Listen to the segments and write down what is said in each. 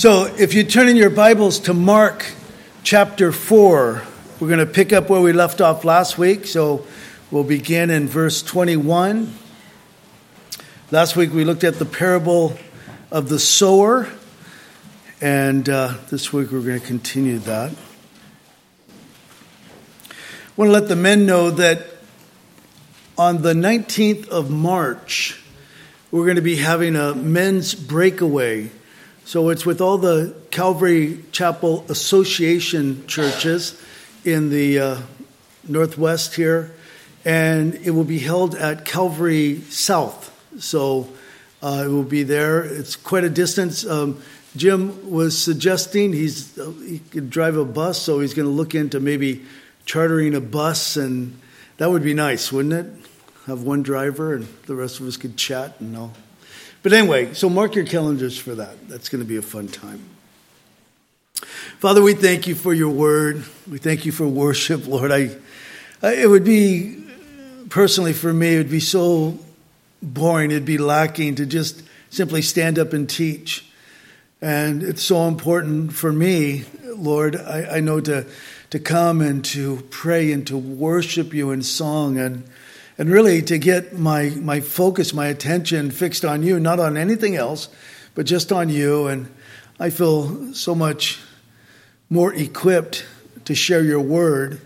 So, if you turn in your Bibles to Mark chapter 4, we're going to pick up where we left off last week. So, we'll begin in verse 21. Last week we looked at the parable of the sower, and uh, this week we're going to continue that. I want to let the men know that on the 19th of March, we're going to be having a men's breakaway so it's with all the Calvary Chapel Association churches in the uh, Northwest here, and it will be held at Calvary South. So uh, it will be there. It's quite a distance. Um, Jim was suggesting he's uh, he could drive a bus, so he's going to look into maybe chartering a bus, and that would be nice, wouldn't it? Have one driver, and the rest of us could chat and all. But anyway, so mark your calendars for that. That's going to be a fun time. Father, we thank you for your word. We thank you for worship, Lord. I, I, it would be, personally for me, it would be so boring, it'd be lacking to just simply stand up and teach. And it's so important for me, Lord, I, I know to, to come and to pray and to worship you in song and and really to get my, my focus, my attention fixed on you, not on anything else, but just on you. And I feel so much more equipped to share your word.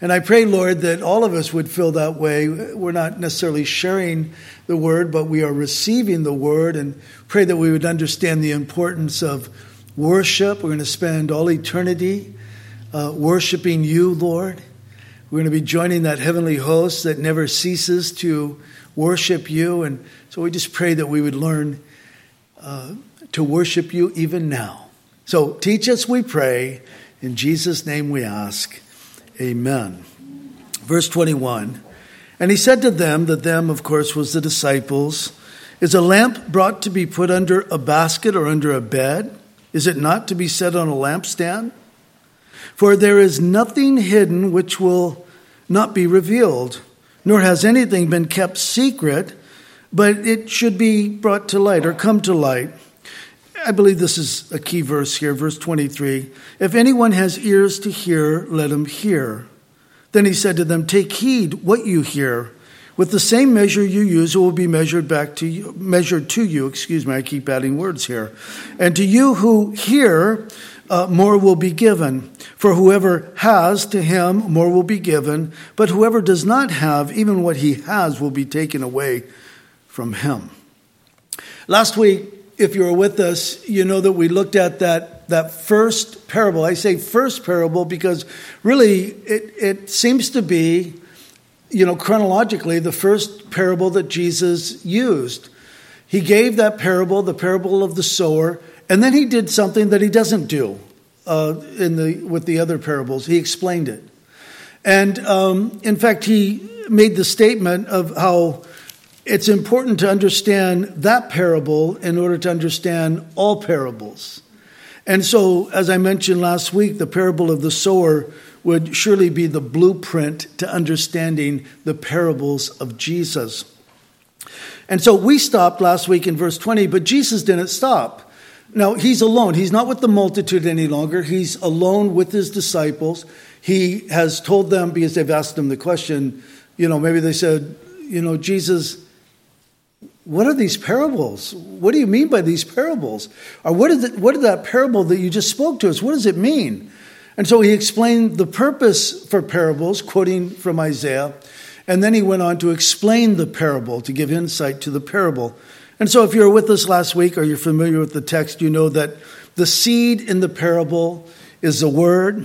And I pray, Lord, that all of us would feel that way. We're not necessarily sharing the word, but we are receiving the word, and pray that we would understand the importance of worship. We're going to spend all eternity uh, worshiping you, Lord. We're going to be joining that heavenly host that never ceases to worship you. And so we just pray that we would learn uh, to worship you even now. So teach us, we pray. In Jesus' name we ask. Amen. Verse 21 And he said to them, that them, of course, was the disciples, Is a lamp brought to be put under a basket or under a bed? Is it not to be set on a lampstand? For there is nothing hidden which will not be revealed, nor has anything been kept secret, but it should be brought to light or come to light. I believe this is a key verse here, verse 23. If anyone has ears to hear, let him hear. Then he said to them, Take heed what you hear. With the same measure you use, it will be measured back to you, measured to you. Excuse me, I keep adding words here. And to you who hear, uh, more will be given. For whoever has, to him more will be given. But whoever does not have, even what he has will be taken away from him. Last week, if you were with us, you know that we looked at that, that first parable. I say first parable because really it, it seems to be, you know, chronologically, the first parable that Jesus used. He gave that parable, the parable of the sower, and then he did something that he doesn't do uh, in the, with the other parables. He explained it. And um, in fact, he made the statement of how it's important to understand that parable in order to understand all parables. And so, as I mentioned last week, the parable of the sower would surely be the blueprint to understanding the parables of Jesus. And so we stopped last week in verse 20, but Jesus didn't stop. Now, he's alone. He's not with the multitude any longer. He's alone with his disciples. He has told them, because they've asked him the question, you know, maybe they said, you know, Jesus, what are these parables? What do you mean by these parables? Or what is, what is that parable that you just spoke to us? What does it mean? And so he explained the purpose for parables, quoting from Isaiah. And then he went on to explain the parable, to give insight to the parable. And so, if you're with us last week or you're familiar with the text, you know that the seed in the parable is the word,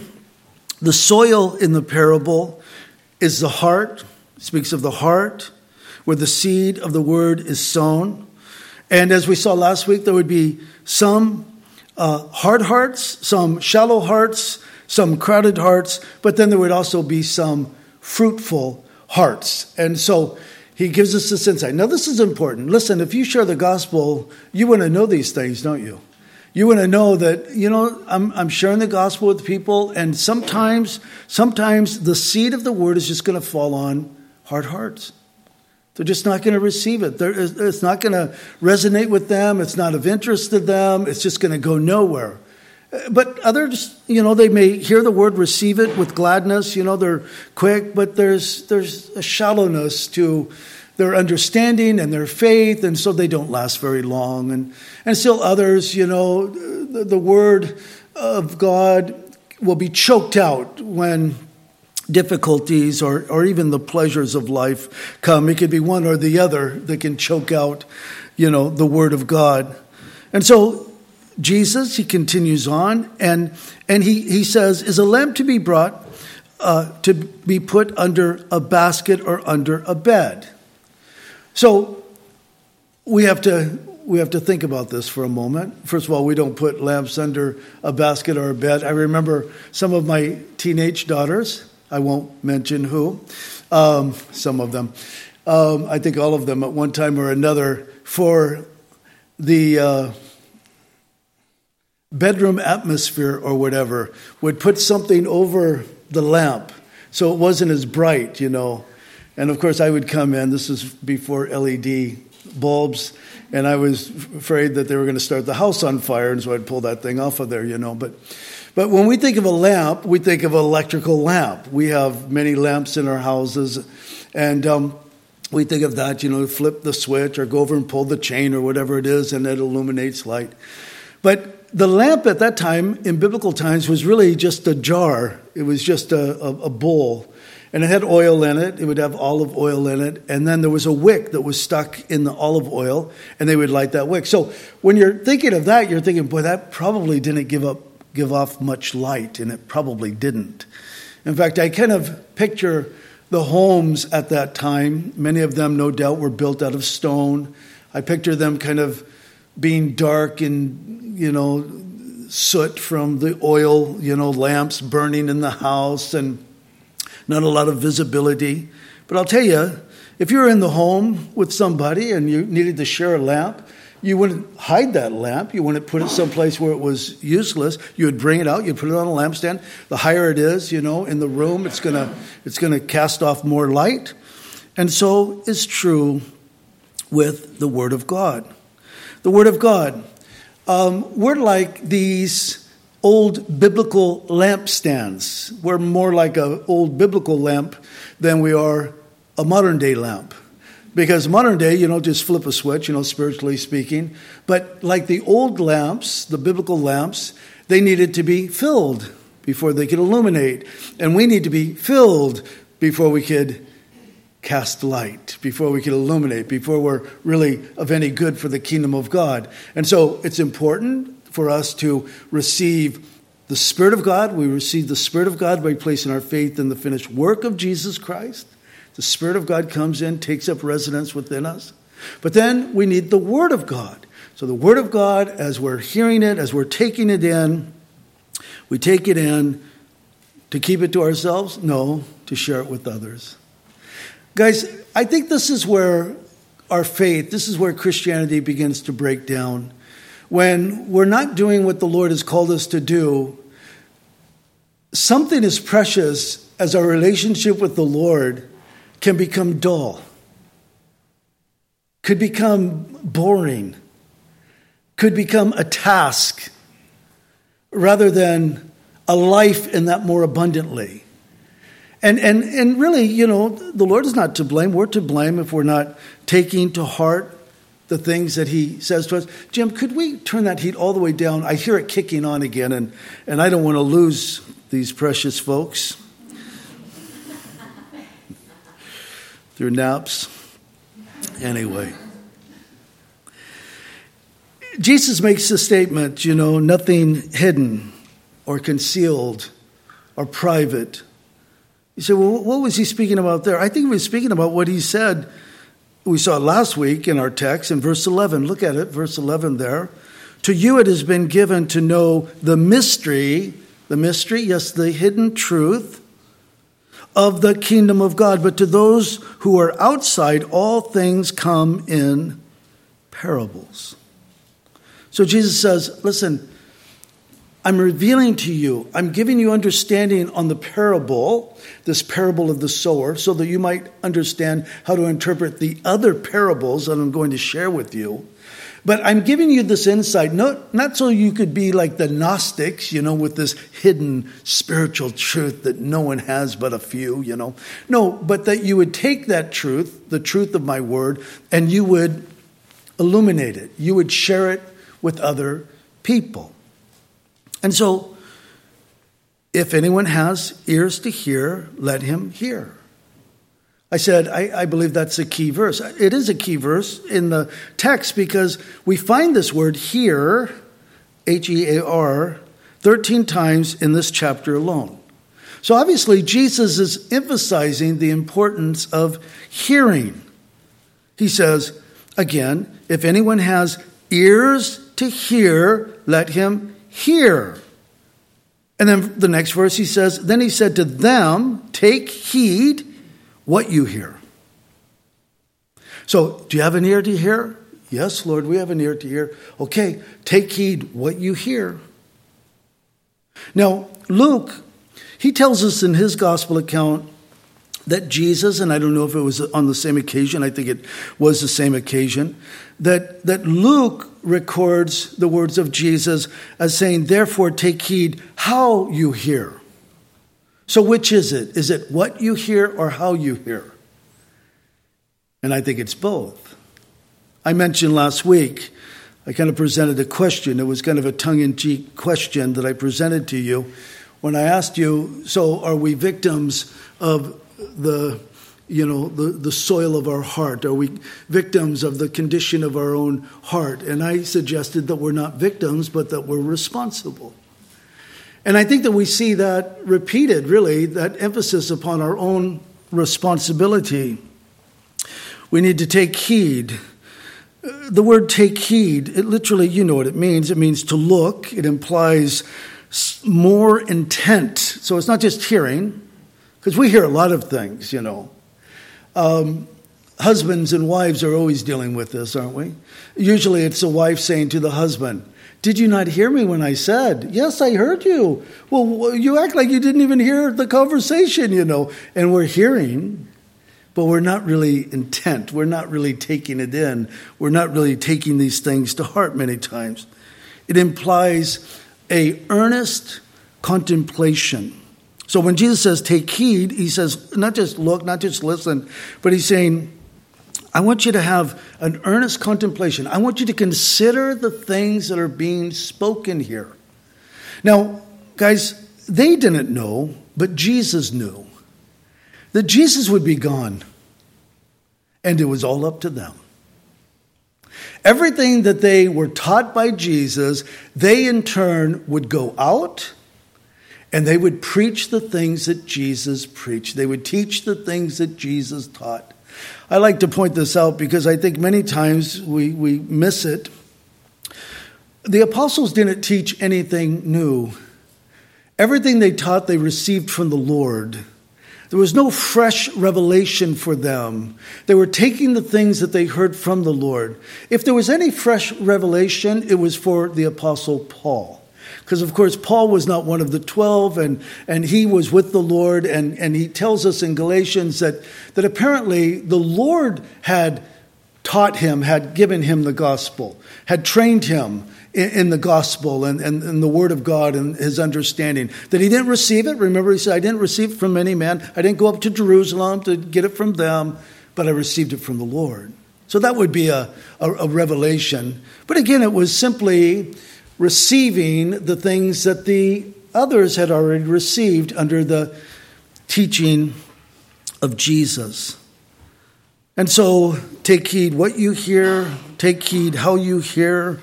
the soil in the parable is the heart, speaks of the heart, where the seed of the word is sown. And as we saw last week, there would be some uh, hard hearts, some shallow hearts, some crowded hearts, but then there would also be some fruitful hearts. And so he gives us this insight. Now, this is important. Listen, if you share the gospel, you want to know these things, don't you? You want to know that, you know, I'm, I'm sharing the gospel with people, and sometimes, sometimes the seed of the word is just going to fall on hard hearts. They're just not going to receive it. It's not going to resonate with them. It's not of interest to them. It's just going to go nowhere. But others, you know, they may hear the word, receive it with gladness. You know, they're quick, but there's there's a shallowness to their understanding and their faith, and so they don't last very long. And and still others, you know, the, the word of God will be choked out when difficulties or, or even the pleasures of life come. It could be one or the other that can choke out, you know, the word of God. And so Jesus, he continues on, and, and he, he says, Is a lamp to be brought uh, to be put under a basket or under a bed? So we have to we have to think about this for a moment. First of all, we don't put lamps under a basket or a bed. I remember some of my teenage daughters, I won't mention who, um, some of them, um, I think all of them at one time or another, for the uh, bedroom atmosphere or whatever, would put something over the lamp so it wasn't as bright, you know. And of course, I would come in, this is before LED bulbs, and I was afraid that they were going to start the house on fire, and so I'd pull that thing off of there, you know. But, but when we think of a lamp, we think of an electrical lamp. We have many lamps in our houses, and um, we think of that, you know, flip the switch or go over and pull the chain or whatever it is, and it illuminates light. But the lamp at that time, in biblical times, was really just a jar. It was just a, a, a, bowl. And it had oil in it. It would have olive oil in it. And then there was a wick that was stuck in the olive oil, and they would light that wick. So when you're thinking of that, you're thinking, boy, that probably didn't give, up, give off much light, and it probably didn't. In fact, I kind of picture the homes at that time. Many of them, no doubt, were built out of stone. I picture them kind of being dark and, you know, soot from the oil, you know, lamps burning in the house and not a lot of visibility. But I'll tell you, if you're in the home with somebody and you needed to share a lamp, you wouldn't hide that lamp. You wouldn't put it someplace where it was useless. You would bring it out. You'd put it on a lampstand. The higher it is, you know, in the room, it's gonna it's gonna cast off more light. And so is true with the Word of God the Word of God. Um, we're like these old biblical lampstands. We're more like an old biblical lamp than we are a modern day lamp. Because modern day, you know, just flip a switch, you know, spiritually speaking. But like the old lamps, the biblical lamps, they needed to be filled before they could illuminate. And we need to be filled before we could cast light, before we can illuminate, before we're really of any good for the kingdom of God. And so it's important for us to receive the Spirit of God. We receive the Spirit of God by placing our faith in the finished work of Jesus Christ. The Spirit of God comes in, takes up residence within us. But then we need the Word of God. So the Word of God, as we're hearing it, as we're taking it in, we take it in to keep it to ourselves? No, to share it with others. Guys, I think this is where our faith, this is where Christianity begins to break down. When we're not doing what the Lord has called us to do, something as precious as our relationship with the Lord can become dull, could become boring, could become a task rather than a life in that more abundantly. And, and, and really, you know, the Lord is not to blame. We're to blame if we're not taking to heart the things that He says to us. Jim, could we turn that heat all the way down? I hear it kicking on again, and, and I don't want to lose these precious folks through naps. Anyway. Jesus makes the statement, you know, nothing hidden or concealed or private you say, well, what was he speaking about there? I think he was speaking about what he said. We saw last week in our text in verse 11. Look at it, verse 11 there. To you it has been given to know the mystery, the mystery, yes, the hidden truth of the kingdom of God. But to those who are outside, all things come in parables. So Jesus says, listen, I'm revealing to you, I'm giving you understanding on the parable, this parable of the sower, so that you might understand how to interpret the other parables that I'm going to share with you. But I'm giving you this insight, not, not so you could be like the Gnostics, you know, with this hidden spiritual truth that no one has but a few, you know. No, but that you would take that truth, the truth of my word, and you would illuminate it. You would share it with other people. And so, if anyone has ears to hear, let him hear. I said, I, I, believe that's a key verse. It is a key verse in the text because we find this word here, H E A R, 13 times in this chapter alone. So obviously, Jesus is emphasizing the importance of hearing. He says, again, if anyone has ears to hear, let him hear. And then the next verse he says, Then he said to them, Take heed what you hear. So, do you have an ear to hear? Yes, Lord, we have an ear to hear. Okay, take heed what you hear. Now, Luke, he tells us in his gospel account that Jesus, and I don't know if it was on the same occasion, I think it was the same occasion, that, that Luke records the words of Jesus as saying, Therefore, take heed how you hear. So, which is it? Is it what you hear or how you hear? And I think it's both. I mentioned last week, I kind of presented a question. It was kind of a tongue in cheek question that I presented to you when I asked you, So, are we victims of the you know the, the soil of our heart are we victims of the condition of our own heart and i suggested that we're not victims but that we're responsible and I think that we see that repeated, really, that emphasis upon our own responsibility. We need to take heed. The word take heed, it literally, you know what it means. It means to look, it implies more intent. So it's not just hearing, because we hear a lot of things, you know. Um, husbands and wives are always dealing with this, aren't we? Usually it's the wife saying to the husband, did you not hear me when I said, Yes, I heard you? Well, you act like you didn't even hear the conversation, you know. And we're hearing, but we're not really intent. We're not really taking it in. We're not really taking these things to heart many times. It implies a earnest contemplation. So when Jesus says take heed, he says not just look, not just listen, but he's saying I want you to have an earnest contemplation. I want you to consider the things that are being spoken here. Now, guys, they didn't know, but Jesus knew that Jesus would be gone. And it was all up to them. Everything that they were taught by Jesus, they in turn would go out and they would preach the things that Jesus preached. They would teach the things that Jesus taught. I like to point this out because I think many times we, we miss it. The apostles didn't teach anything new. Everything they taught, they received from the Lord. There was no fresh revelation for them. They were taking the things that they heard from the Lord. If there was any fresh revelation, it was for the Apostle Paul. Because, of course, Paul was not one of the 12, and, and he was with the Lord. And, and he tells us in Galatians that, that apparently the Lord had taught him, had given him the gospel, had trained him in, in the gospel and, and, and, the word of God and his understanding. That he didn't receive it. Remember, he said, I didn't receive it from any man. I didn't go up to Jerusalem to get it from them, but I received it from the Lord. So that would be a, a, a revelation. But again, it was simply receiving the things that the others had already received under the teaching of Jesus. And so, take heed what you hear, take heed how you hear.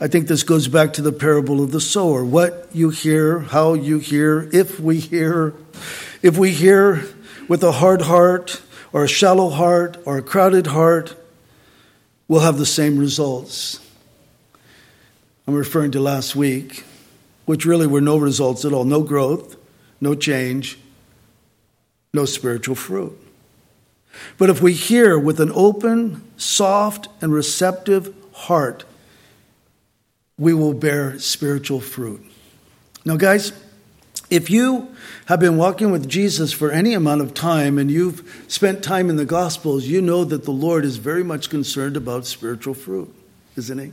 I think this goes back to the parable of the sower. What you hear, how you hear, if we hear. If we hear with a hard heart, or a shallow heart, or a crowded heart, we'll have the same results. I'm referring to last week, which really were no results at all no growth, no change, no spiritual fruit. But if we hear with an open, soft, and receptive heart, we will bear spiritual fruit. Now, guys, if you have been walking with Jesus for any amount of time and you've spent time in the Gospels, you know that the Lord is very much concerned about spiritual fruit, isn't He?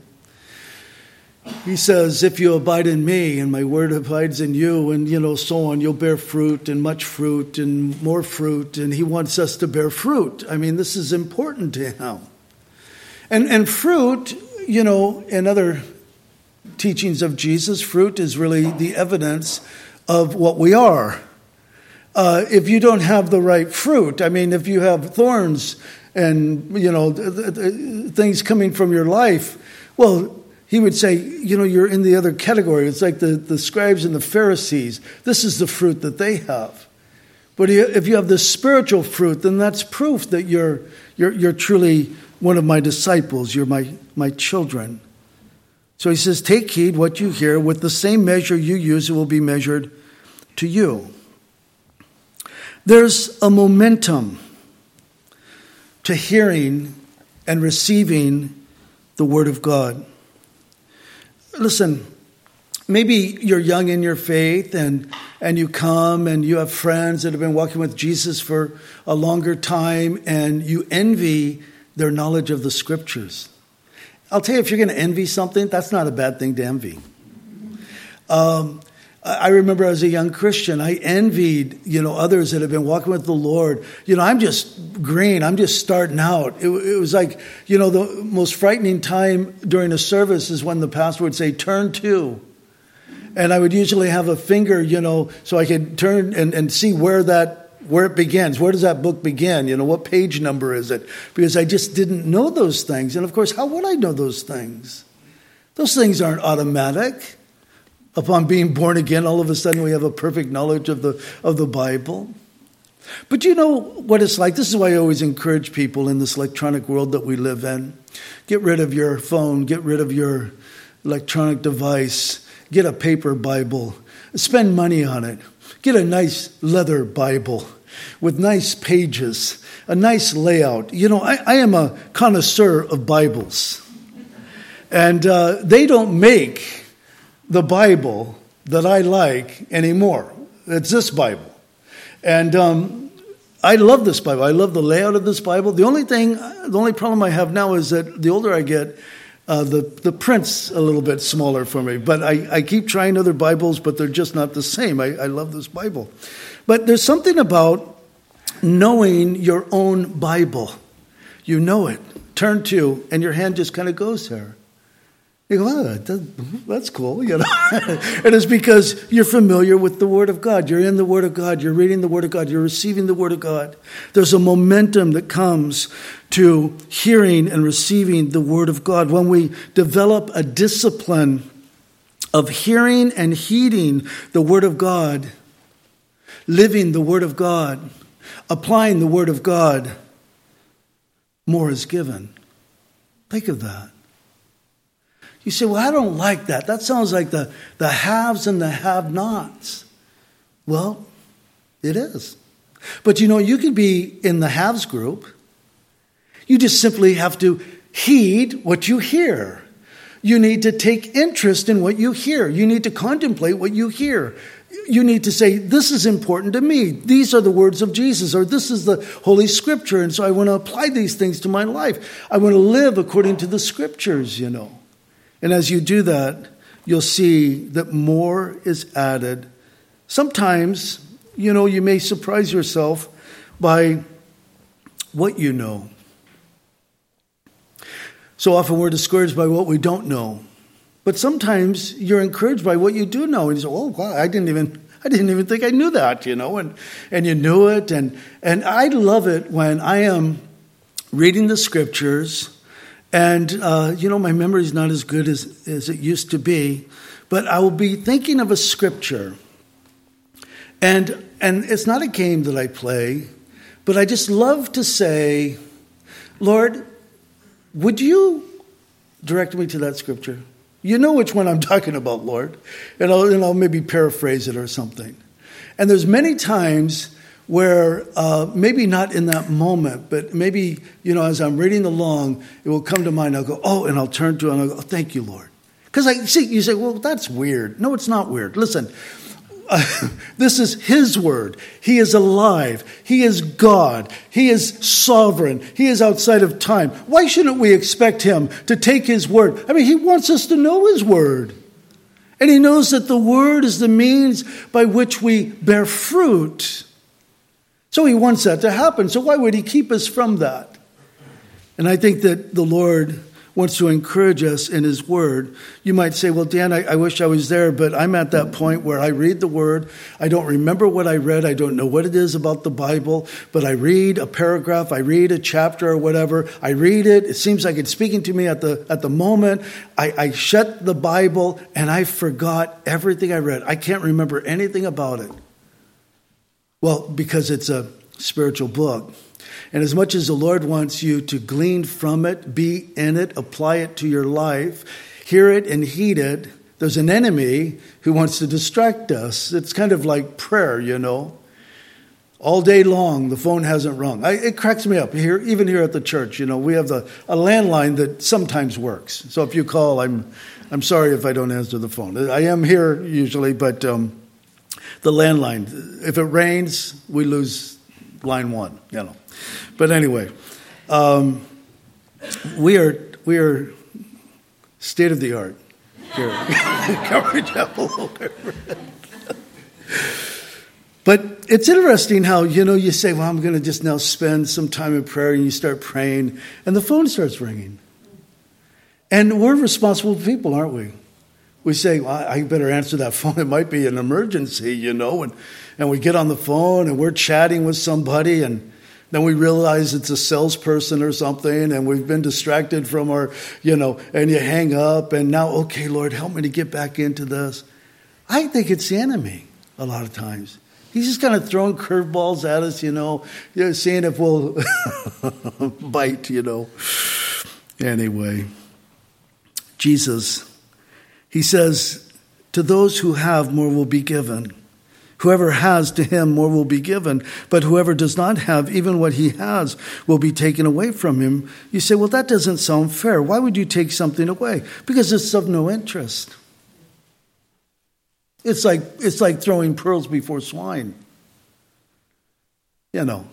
He says, If you abide in me and my word abides in you, and you know, so on, you'll bear fruit and much fruit and more fruit. And He wants us to bear fruit. I mean, this is important to Him. And, and fruit, you know, in other teachings of Jesus, fruit is really the evidence of what we are. Uh, if you don't have the right fruit, I mean, if you have thorns and, you know, things coming from your life, well, he would say, you know, you're in the other category. It's like the, the scribes and the Pharisees. This is the fruit that they have. But if you have the spiritual fruit, then that's proof that you're, you're, you're truly one of my disciples. You're my, my children. So he says, Take heed what you hear. With the same measure you use, it will be measured to you. There's a momentum to hearing and receiving the Word of God. Listen, maybe you're young in your faith and, and you come and you have friends that have been walking with Jesus for a longer time and you envy their knowledge of the scriptures. I'll tell you, if you're going to envy something, that's not a bad thing to envy. Um, I remember as a young Christian, I envied, you know, others that have been walking with the Lord. You know, I'm just green. I'm just starting out. It, it, was like, you know, the most frightening time during a service is when the pastor would say, turn to. And I would usually have a finger, you know, so I could turn and, and see where that where it begins. Where does that book begin? You know, what page number is it? Because I just didn't know those things. And of course, how would I know those things? Those things aren't automatic. Upon being born again, all of a sudden we have a perfect knowledge of the, of the Bible. But you know what it's like? This is why I always encourage people in this electronic world that we live in. Get rid of your phone, get rid of your electronic device, get a paper Bible, spend money on it, get a nice leather Bible with nice pages, a nice layout. You know, I, I am a connoisseur of Bibles. And uh, they don't make the Bible that I like anymore. It's this Bible. And um, I love this Bible. I love the layout of this Bible. The only thing, the only problem I have now is that the older I get, uh, the, the print's a little bit smaller for me. But I, I keep trying other Bibles, but they're just not the same. I, I love this Bible. But there's something about knowing your own Bible. You know it. Turn to, and your hand just kind of goes there. You go, oh, mm-hmm, that's cool. You know? and it's because you're familiar with the Word of God. You're in the Word of God. You're reading the Word of God. You're receiving the Word of God. There's a momentum that comes to hearing and receiving the Word of God. When we develop a discipline of hearing and heeding the Word of God, living the Word of God, applying the Word of God, more is given. Think of that. You say, Well, I don't like that. That sounds like the, the haves and the have nots. Well, it is. But you know, you can be in the haves group. You just simply have to heed what you hear. You need to take interest in what you hear. You need to contemplate what you hear. You need to say, This is important to me. These are the words of Jesus, or this is the Holy Scripture. And so I want to apply these things to my life. I want to live according to the Scriptures, you know. And as you do that, you'll see that more is added. Sometimes, you know, you may surprise yourself by what you know. So often we're discouraged by what we don't know. But sometimes you're encouraged by what you do know. And you say, oh, wow, I didn't even. I didn't even think I knew that, you know, and, and you knew it. And, and I love it when I am reading the scriptures and, uh, you know, my memory is not as good as, as it used to be, but I will be thinking of a scripture. And, and it's not a game that I play, but I just love to say, Lord, would you direct me to that scripture? You know which one I'm talking about, Lord. And I'll, and I'll maybe paraphrase it or something. And there's many times where uh, maybe not in that moment, but maybe, you know, as I'm reading along, it will come to mind. I'll go, oh, and I'll turn to it and I'll go, oh, thank you, Lord. Because I see, you say, well, that's weird. No, it's not weird. Listen, uh, this is His word. He is alive. He is God. He is sovereign. He is outside of time. Why shouldn't we expect Him to take His word? I mean, He wants us to know His word. And He knows that the word is the means by which we bear fruit. So He wants that to happen. So why would He keep us from that? And I think that the Lord wants to encourage us in His Word. You might say, Well, Dan, I, I, wish I was there, but I'm at that point where I read the Word. I don't remember what I read. I don't know what it is about the Bible, but I read a paragraph, I read a chapter or whatever. I read it. It seems like it's speaking to me at the, at the moment. I, I shut the Bible and I forgot everything I read. I can't remember anything about it. Well, because it's a spiritual book. And as much as the Lord wants you to glean from it, be in it, apply it to your life, hear it and heed it, there's an enemy who wants to distract us. It's kind of like prayer, you know. All day long, the phone hasn't rung. I, it cracks me up here, even here at the church. You know, we have the, a landline that sometimes works. So if you call, I'm, I'm sorry if I don't answer the phone. I am here usually, but um, the landline, if it rains, we lose line one. You know. But anyway, um, we are we are state of the art here Chapel. but it's interesting how you know you say, "Well, I'm going to just now spend some time in prayer," and you start praying, and the phone starts ringing. And we're responsible people, aren't we? We say, well, I better answer that phone. It might be an emergency, you know. And, and we get on the phone and we're chatting with somebody, and then we realize it's a salesperson or something, and we've been distracted from our, you know, and you hang up, and now, okay, Lord, help me to get back into this. I think it's the enemy a lot of times. He's just kind of throwing curveballs at us, you know, you know seeing if we'll bite, you know. Anyway, Jesus, he says, to those who have, more will be given. Whoever has to him more will be given, but whoever does not have, even what he has, will be taken away from him. You say, well, that doesn't sound fair. Why would you take something away? Because it's of no interest. It's like, it's like throwing pearls before swine. You know,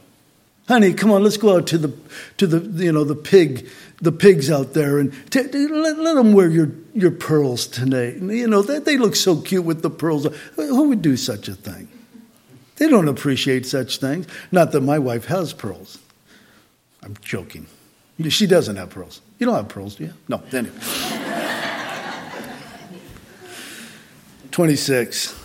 honey, come on, let's go out to the, to the, you know, the pig, the pigs out there and t- let, let them wear your your pearls tonight. You know, they, they look so cute with the pearls. Who would do such a thing? They don't appreciate such things. Not that my wife has pearls. I'm joking. She doesn't have pearls. You don't have pearls, do you? No, anyway. 26.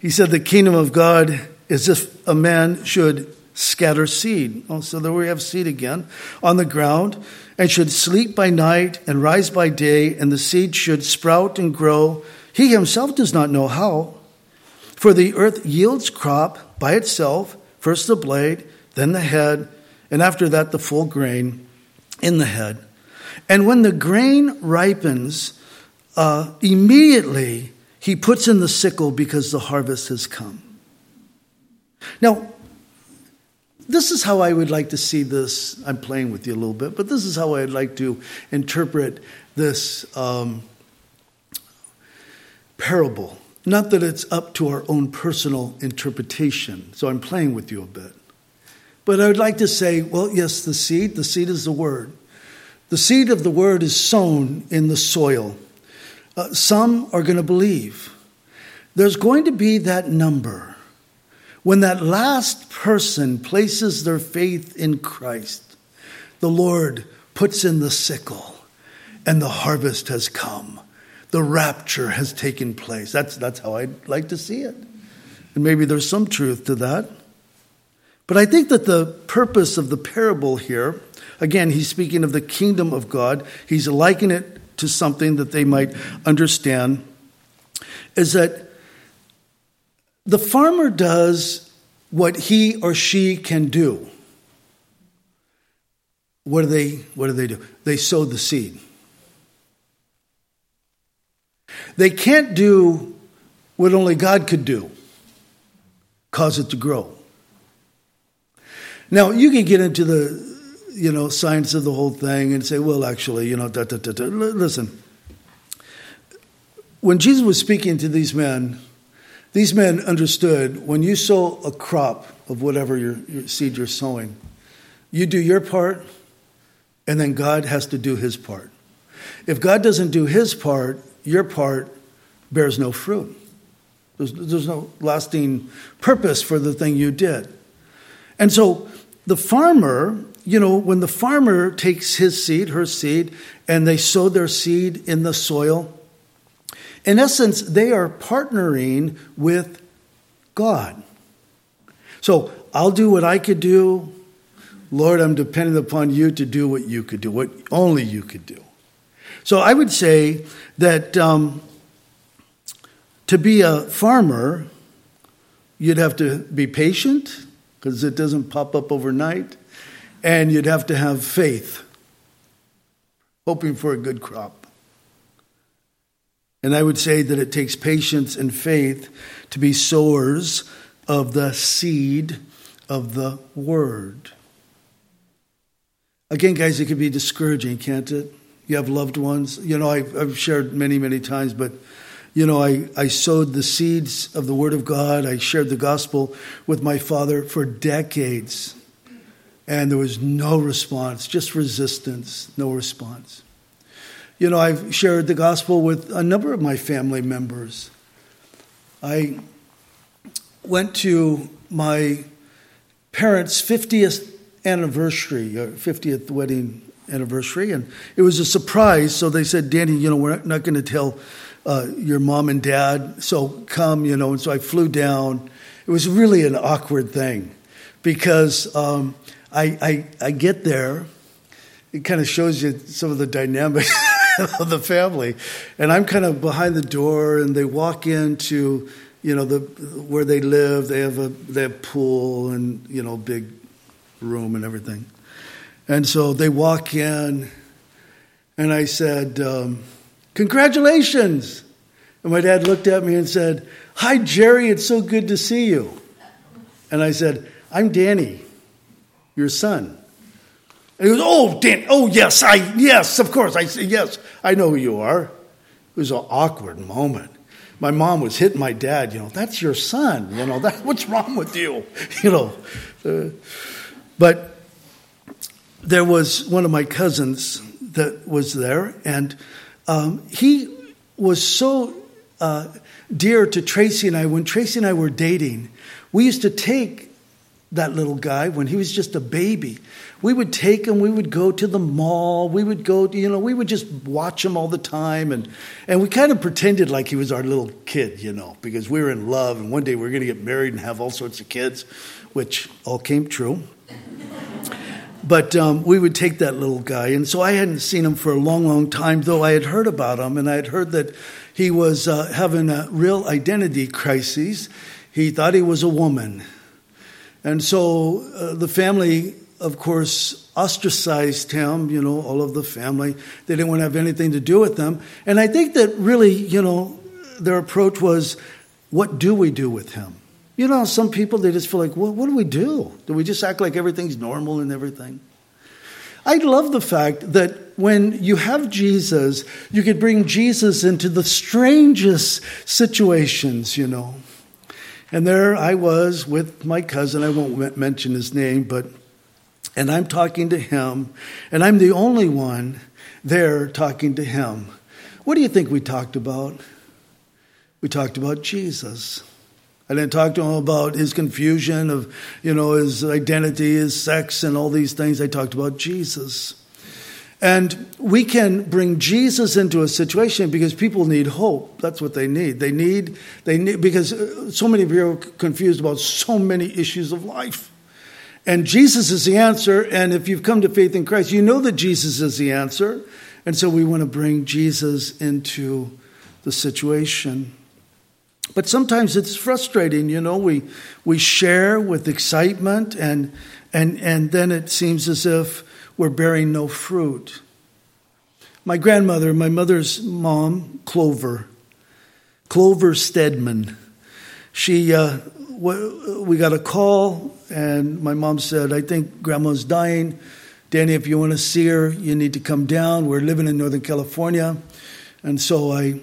He said, The kingdom of God is if a man should scatter seed. Oh, so there we have seed again on the ground and should sleep by night and rise by day, and the seed should sprout and grow. He himself does not know how. For the earth yields crop by itself, first the blade, then the head, and after that the full grain in the head. And when the grain ripens, uh, immediately he puts in the sickle because the harvest has come. Now, this is how I would like to see this. I'm playing with you a little bit, but this is how I'd like to interpret this um, parable. Not that it's up to our own personal interpretation, so I'm playing with you a bit. But I would like to say, well, yes, the seed, the seed is the word. The seed of the word is sown in the soil. Uh, some are going to believe. There's going to be that number when that last person places their faith in Christ, the Lord puts in the sickle and the harvest has come. The rapture has taken place. That's, that's how I'd like to see it. And maybe there's some truth to that. But I think that the purpose of the parable here, again, he's speaking of the kingdom of God, he's likening it to something that they might understand, is that the farmer does what he or she can do. What do they what do they do? They sow the seed. They can't do what only God could do. Cause it to grow. Now, you can get into the you know science of the whole thing and say, well, actually, you know, da, da, da, listen. when Jesus was speaking to these men, these men understood when you sow a crop of whatever your, your seed you're sowing, you do your part, and then God has to do his part. If God doesn't do his part, your part bears no fruit. There's, there's no lasting purpose for the thing you did. And so the farmer, you know, when the farmer takes his seed, her seed, and they sow their seed in the soil, in essence, they are partnering with God. So I'll do what I could do. Lord, I'm dependent upon you to do what you could do, what only you could do. So I would say that um, to be a farmer, you'd have to be patient because it doesn't pop up overnight, and you'd have to have faith, hoping for a good crop. And I would say that it takes patience and faith to be sowers of the seed of the word. Again, guys, it can be discouraging, can't it? You have loved ones. You know, I've, shared many, many times, but, you know, I, I sowed the seeds of the Word of God. I shared the gospel with my father for decades. And there was no response, just resistance, no response. You know, I've shared the gospel with a number of my family members. I went to my parents' 50th anniversary, or 50th wedding anniversary, and it was a surprise. So they said, Danny, you know, we're not, not going to tell uh, your mom and dad, so come, you know. And so I flew down. It was really an awkward thing because um, I, I, I get there. It kind of shows you some of the dynamics. of the family. And I'm kind of behind the door, and they walk into, you know, the where they live. They have a they have pool and you know big room and everything. And so they walk in, and I said, um, "Congratulations!" And my dad looked at me and said, "Hi, Jerry. It's so good to see you." And I said, "I'm Danny, your son." And he goes, Oh, Dan, oh, yes, I, yes, of course. I said, Yes, I know who you are. It was an awkward moment. My mom was hitting my dad, you know, that's your son, you know, that, what's wrong with you? You know. Uh, but there was one of my cousins that was there, and um, he was so uh, dear to Tracy and I. When Tracy and I were dating, we used to take that little guy when he was just a baby. We would take him, we would go to the mall, we would go, you know, we would just watch him all the time. And, and we kind of pretended like he was our little kid, you know, because we were in love and one day we were going to get married and have all sorts of kids, which all came true. But um, we would take that little guy. And so I hadn't seen him for a long, long time, though I had heard about him and I had heard that he was uh, having a real identity crisis. He thought he was a woman and so uh, the family, of course, ostracized him, you know, all of the family. They didn't want to have anything to do with them. And I think that really, you know, their approach was, what do we do with him? You know, some people, they just feel like, well, what do we do? Do we just act like everything's normal and everything? I love the fact that when you have Jesus, you could bring Jesus into the strangest situations, you know. And there I was with my cousin, I won't mention his name, but, and I'm talking to him, and I'm the only one there talking to him. What do you think we talked about? We talked about Jesus. I didn't talk to him about his confusion of, you know, his identity, his sex, and all these things. I talked about Jesus. And we can bring Jesus into a situation because people need hope. That's what they need. They need, they need, because uh, so many people are confused about so many issues of life. And Jesus is the answer. And if you've come to faith in Christ, you know that Jesus is the answer. And so we want to bring Jesus into the situation. But sometimes it's frustrating, you know, we, we share with excitement and, and, and then it seems as if were bearing no fruit. My grandmother, my mother's mom, Clover, Clover Stedman, she, uh, we got a call, and my mom said, I think grandma's dying. Danny, if you want to see her, you need to come down. We're living in Northern California. And so I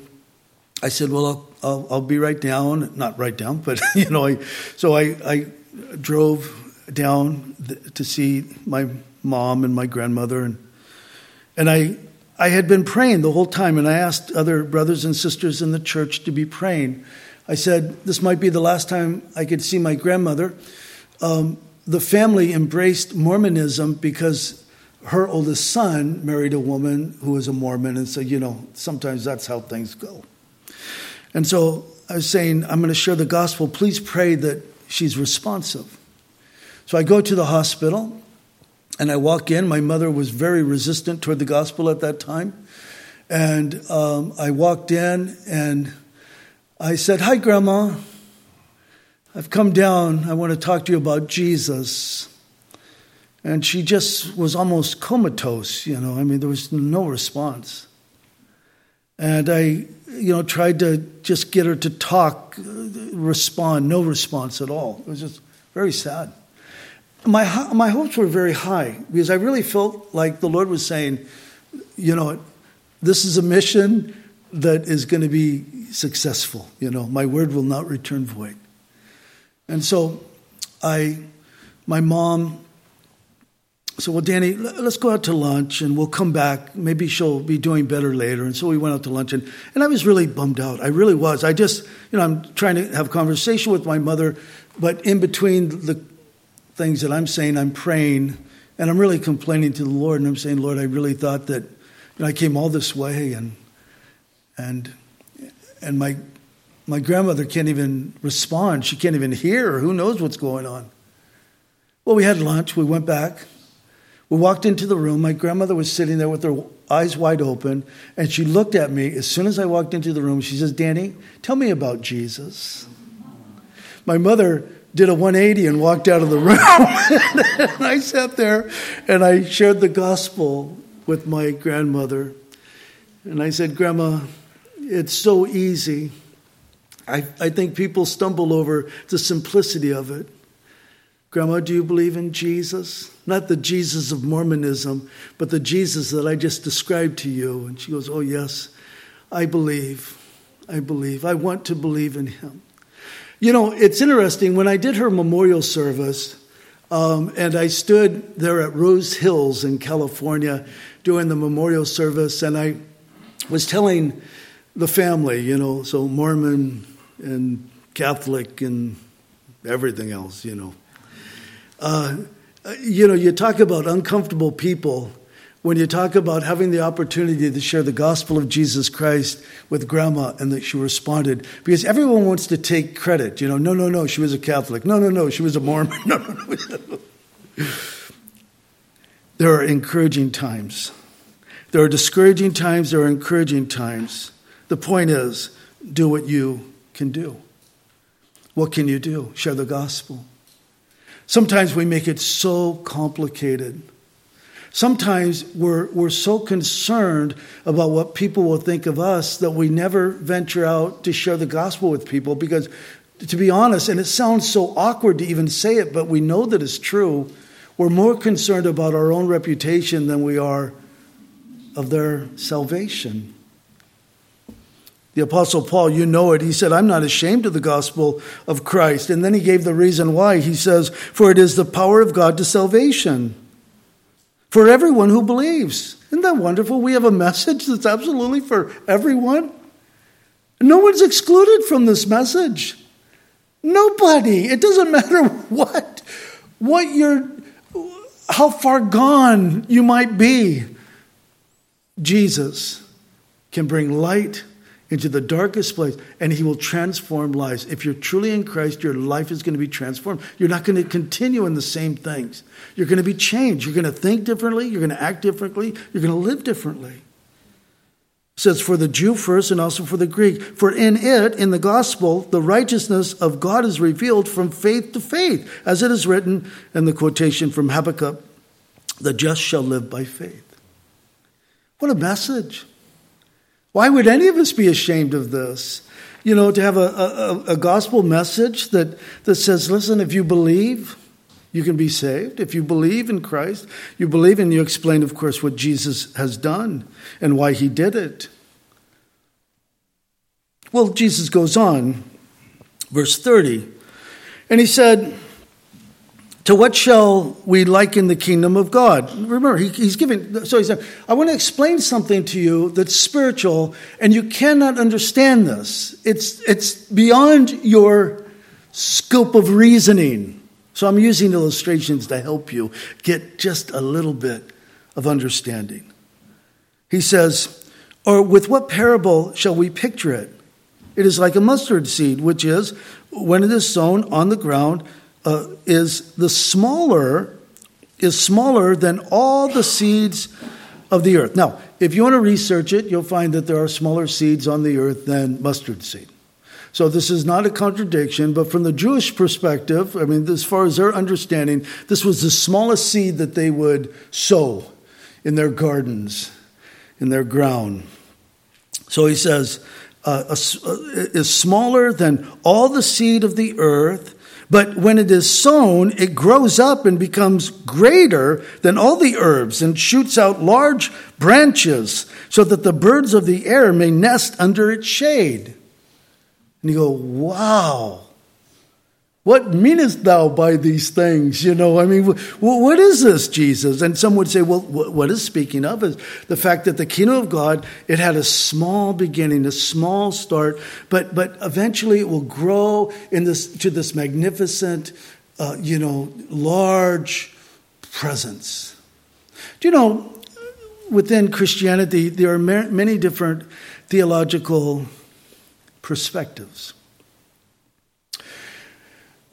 I said, well, I'll, I'll, I'll, be right down. Not right down, but, you know, I, so I, I drove down to see my mom and my grandmother. And, and I, I had been praying the whole time, and I asked other brothers and sisters in the church to be praying. I said, This might be the last time I could see my grandmother. Um, the family embraced Mormonism because her oldest son married a woman who was a Mormon, and so, you know, sometimes that's how things go. And so I was saying, I'm going to share the gospel. Please pray that she's responsive. So I go to the hospital and I walk in. My mother was very resistant toward the gospel at that time. And um, I walked in and I said, Hi, Grandma. I've come down. I want to talk to you about Jesus. And she just was almost comatose, you know. I mean, there was no response. And I, you know, tried to just get her to talk, respond, no response at all. It was just very sad my, my hopes were very high because I really felt like the Lord was saying, you know, this is a mission that is going to be successful. You know, my word will not return void. And so I, my mom said, well, Danny, let's go out to lunch and we'll come back. Maybe she'll be doing better later. And so we went out to lunch and, and I was really bummed out. I really was. I just, you know, I'm trying to have conversation with my mother, but in between the things that I'm saying, I'm praying, and I'm really complaining to the Lord, and I'm saying, Lord, I really thought that you know, I came all this way, and and and my my grandmother can't even respond. She can't even hear. Who knows what's going on? Well, we had lunch. We went back. We walked into the room. My grandmother was sitting there with her eyes wide open, and she looked at me as soon as I walked into the room. She says, Danny, tell me about Jesus. My mother did a 180 and walked out of the room. and I sat there and I shared the gospel with my grandmother. And I said, Grandma, it's so easy. I, I think people stumble over the simplicity of it. Grandma, do you believe in Jesus? Not the Jesus of Mormonism, but the Jesus that I just described to you. And she goes, Oh, yes, I believe. I believe. I want to believe in him. You know, it's interesting. When I did her memorial service, um, and I stood there at Rose Hills in California doing the memorial service, and I was telling the family, you know, so Mormon and Catholic and everything else, you know. Uh, you know, you talk about uncomfortable people when you talk about having the opportunity to share the gospel of Jesus Christ with grandma and that she responded, because everyone wants to take credit. You know, no, no, no, she was a Catholic. No, no, no, she was a Mormon. No, no, no. there are encouraging times. There are discouraging times. There are encouraging times. The point is, do what you can do. What can you do? Share the gospel. Sometimes we make it so complicated. Sometimes we're, we're so concerned about what people will think of us that we never venture out to share the gospel with people because, to be honest, and it sounds so awkward to even say it, but we know that it's true, we're more concerned about our own reputation than we are of their salvation. The Apostle Paul, you know it, he said, I'm not ashamed of the gospel of Christ. And then he gave the reason why. He says, For it is the power of God to salvation for everyone who believes. Isn't that wonderful? We have a message that's absolutely for everyone. No one's excluded from this message. Nobody. It doesn't matter what, what you're, how far gone you might be. Jesus can bring light into the darkest place and he will transform lives. If you're truly in Christ, your life is going to be transformed. You're not going to continue in the same things. You're going to be changed. You're going to think differently. You're going to act differently. You're going to live differently. It says, for the Jew first and also for the Greek. For in it, in the gospel, the righteousness of God is revealed from faith to faith, as it is written in the quotation from Habakkuk the just shall live by faith. What a message. Why would any of us be ashamed of this? You know, to have a, a, a gospel message that, that says, listen, if you believe, you can be saved. If you believe in Christ, you believe, and you explain, of course, what Jesus has done and why he did it. Well, Jesus goes on, verse 30, and he said, To what shall we liken the kingdom of God? Remember, he, he's giving, so he said, I want to explain something to you that's spiritual, and you cannot understand this. It's, it's beyond your scope of reasoning. So I'm using illustrations to help you get just a little bit of understanding. He says, Or with what parable shall we picture it? It is like a mustard seed, which is, when it is sown on the ground, uh, is the smaller, is smaller than all the seeds of the earth. Now, if you want to research it, you'll find that there are smaller seeds on the earth than mustard seed. So this is not a contradiction, but from the Jewish perspective, I mean, as far as their understanding, this was the smallest seed that they would sow in their gardens, in their ground. So he says, uh, uh, is smaller than all the seed of the earth, but when it is sown, it grows up and becomes greater than all the herbs and shoots out large branches so that the birds of the air may nest under its shade. And you go, wow. What meanest thou by these things? You know, I mean, what is this, Jesus? And some would say, well, what is speaking of is the fact that the kingdom of God, it had a small beginning, a small start, but, but eventually it will grow in this, to this magnificent, uh, you know, large presence. Do you know, within Christianity, there are many different theological perspectives.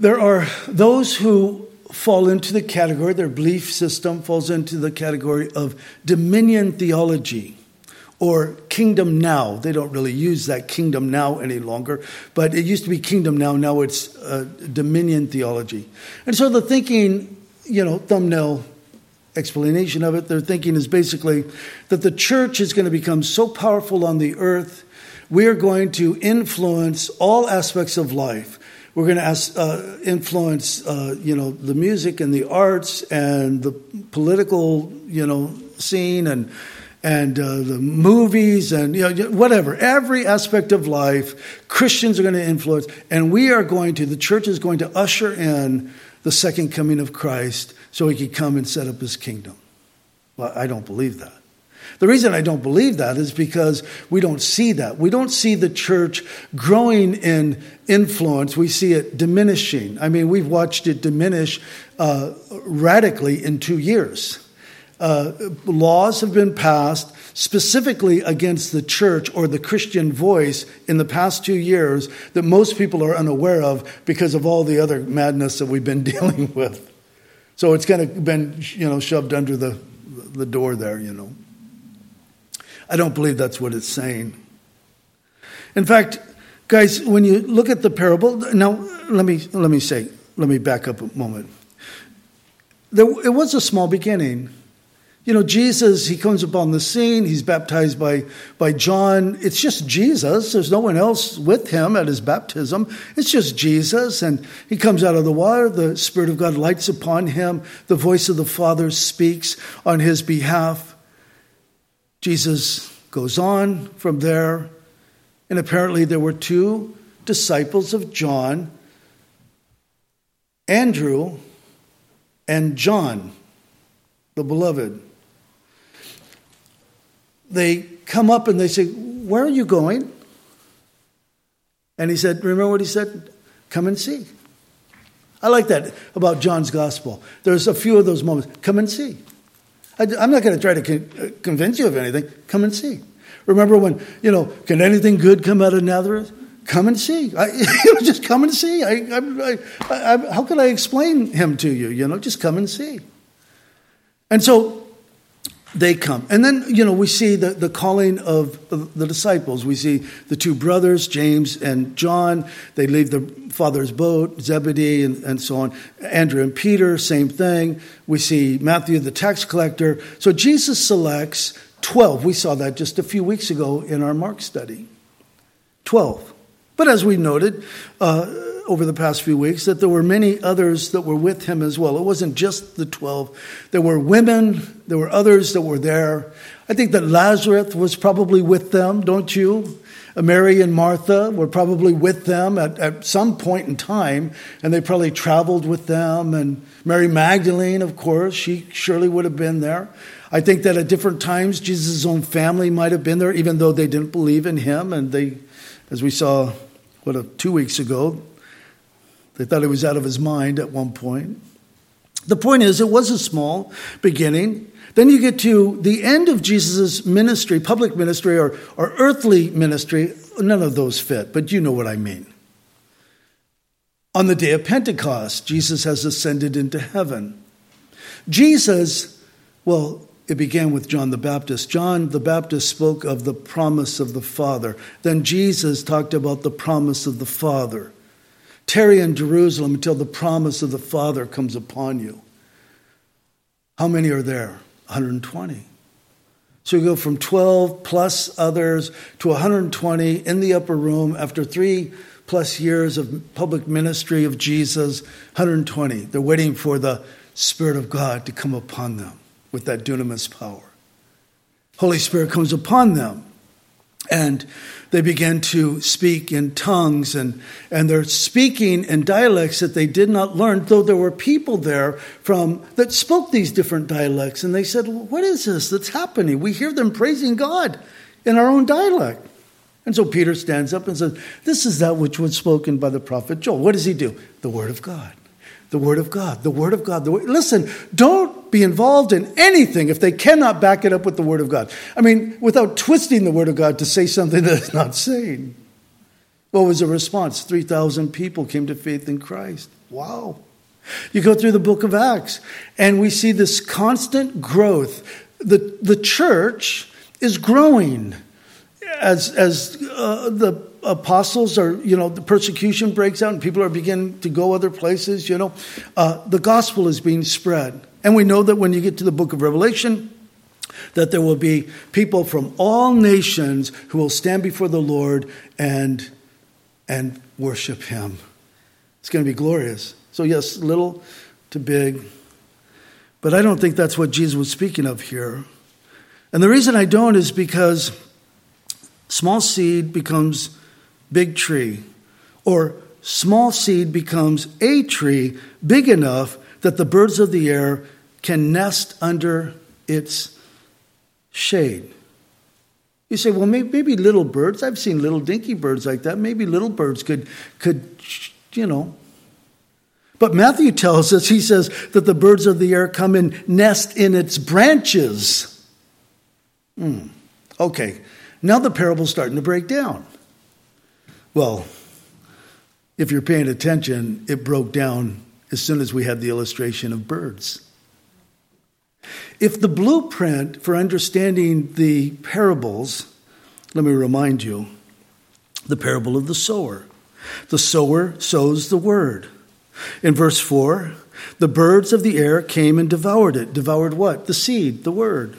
There are those who fall into the category, their belief system falls into the category of dominion theology or kingdom now. They don't really use that kingdom now any longer, but it used to be kingdom now. Now it's uh, dominion theology. And so the thinking, you know, thumbnail explanation of it, their thinking is basically that the church is going to become so powerful on the earth, we are going to influence all aspects of life we're going to uh, influence, uh, you know, the music and the arts and the political, you know, scene and and uh, the movies and you know whatever. Every aspect of life, Christians are going to influence, and we are going to. The church is going to usher in the second coming of Christ, so He can come and set up His kingdom. Well, I don't believe that. The reason I don't believe that is because we don't see that. We don't see the church growing in influence. We see it diminishing. I mean, we've watched it diminish uh, radically in two years. Uh, laws have been passed specifically against the church or the Christian voice in the past two years that most people are unaware of because of all the other madness that we've been dealing with. So it's kind of been, you know, shoved under the, the door there, you know. I don't believe that's what it's saying. In fact, guys, when you look at the parable, now let me let me say, let me back up a moment. There, it was a small beginning. You know, Jesus, he comes upon the scene, he's baptized by, by John. It's just Jesus. There's no one else with him at his baptism. It's just Jesus. And he comes out of the water. The Spirit of God lights upon him. The voice of the Father speaks on his behalf. Jesus goes on from there, and apparently there were two disciples of John, Andrew and John, the beloved. They come up and they say, Where are you going? And he said, Remember what he said? Come and see. I like that about John's gospel. There's a few of those moments. Come and see. I, am not going to try to con- convince you of anything. Come and see. Remember when, you know, can anything good come out of Nazareth? Come and see. I, you know, just come and see. I, I, how can I explain him to you? You know, just come and see. And so they come. And then, you know, we see the, the calling of, the disciples. We see the two brothers, James and John. They leave their father's boat, Zebedee, and, and so on. Andrew and Peter, same thing. We see Matthew, the tax collector. So Jesus selects 12. We saw that just a few weeks ago in our Mark study. 12. But as we noted, uh, over the past few weeks that there were many others that were with him as well. It wasn't just the 12. There were women, there were others that were there. I think that Lazarus was probably with them, don't you? Mary and Martha were probably with them at, at some point in time, and they probably traveled with them. And Mary Magdalene, of course, she surely would have been there. I think that at different times, Jesus' own family might have been there, even though they didn't believe in him. And they, as we saw, what, two weeks ago, they thought he was out of his mind at one point. The point is, it was a small beginning. Then you get to the end of Jesus' ministry, public ministry or, or earthly ministry. None of those fit, but you know what I mean. On the day of Pentecost, Jesus has ascended into heaven. Jesus, well, it began with John the Baptist. John the Baptist spoke of the promise of the Father. Then Jesus talked about the promise of the Father. Tarry in Jerusalem until the promise of the Father comes upon you. How many are there? 120. So you go from 12 plus others to 120 in the upper room after three plus years of public ministry of Jesus, 120. They're waiting for the Spirit of God to come upon them with that dunamis power. Holy Spirit comes upon them and they began to speak in tongues and, and they're speaking in dialects that they did not learn, though there were people there from that spoke these different dialects. And they said, What is this that's happening? We hear them praising God in our own dialect. And so Peter stands up and says, This is that which was spoken by the prophet Joel. What does he do? The word of God. The word of God. The word of God. The word. Listen, don't be involved in anything if they cannot back it up with the Word of God. I mean, without twisting the Word of God to say something that is not saying. What was the response? 3,000 people came to faith in Christ. Wow. You go through the book of Acts, and we see this constant growth. The, the church is growing as, as uh, the apostles are, you know, the persecution breaks out and people are beginning to go other places, you know, uh, the gospel is being spread. And we know that when you get to the book of Revelation, that there will be people from all nations who will stand before the Lord and, and worship him. It's going to be glorious. So, yes, little to big. But I don't think that's what Jesus was speaking of here. And the reason I don't is because small seed becomes big tree, or small seed becomes a tree big enough that the birds of the air can nest under its shade. You say, well, maybe, maybe, little birds, I've seen little dinky birds like that. Maybe little birds could, could, you know. But Matthew tells us, he says, that the birds of the air come and nest in its branches. Hmm. Okay, now the parable's starting to break down. Well, if you're paying attention, it broke down as soon as we had the illustration of birds. If the blueprint for understanding the parables, let me remind you the parable of the sower. The sower sows the word. In verse 4, the birds of the air came and devoured it. Devoured what? The seed, the word.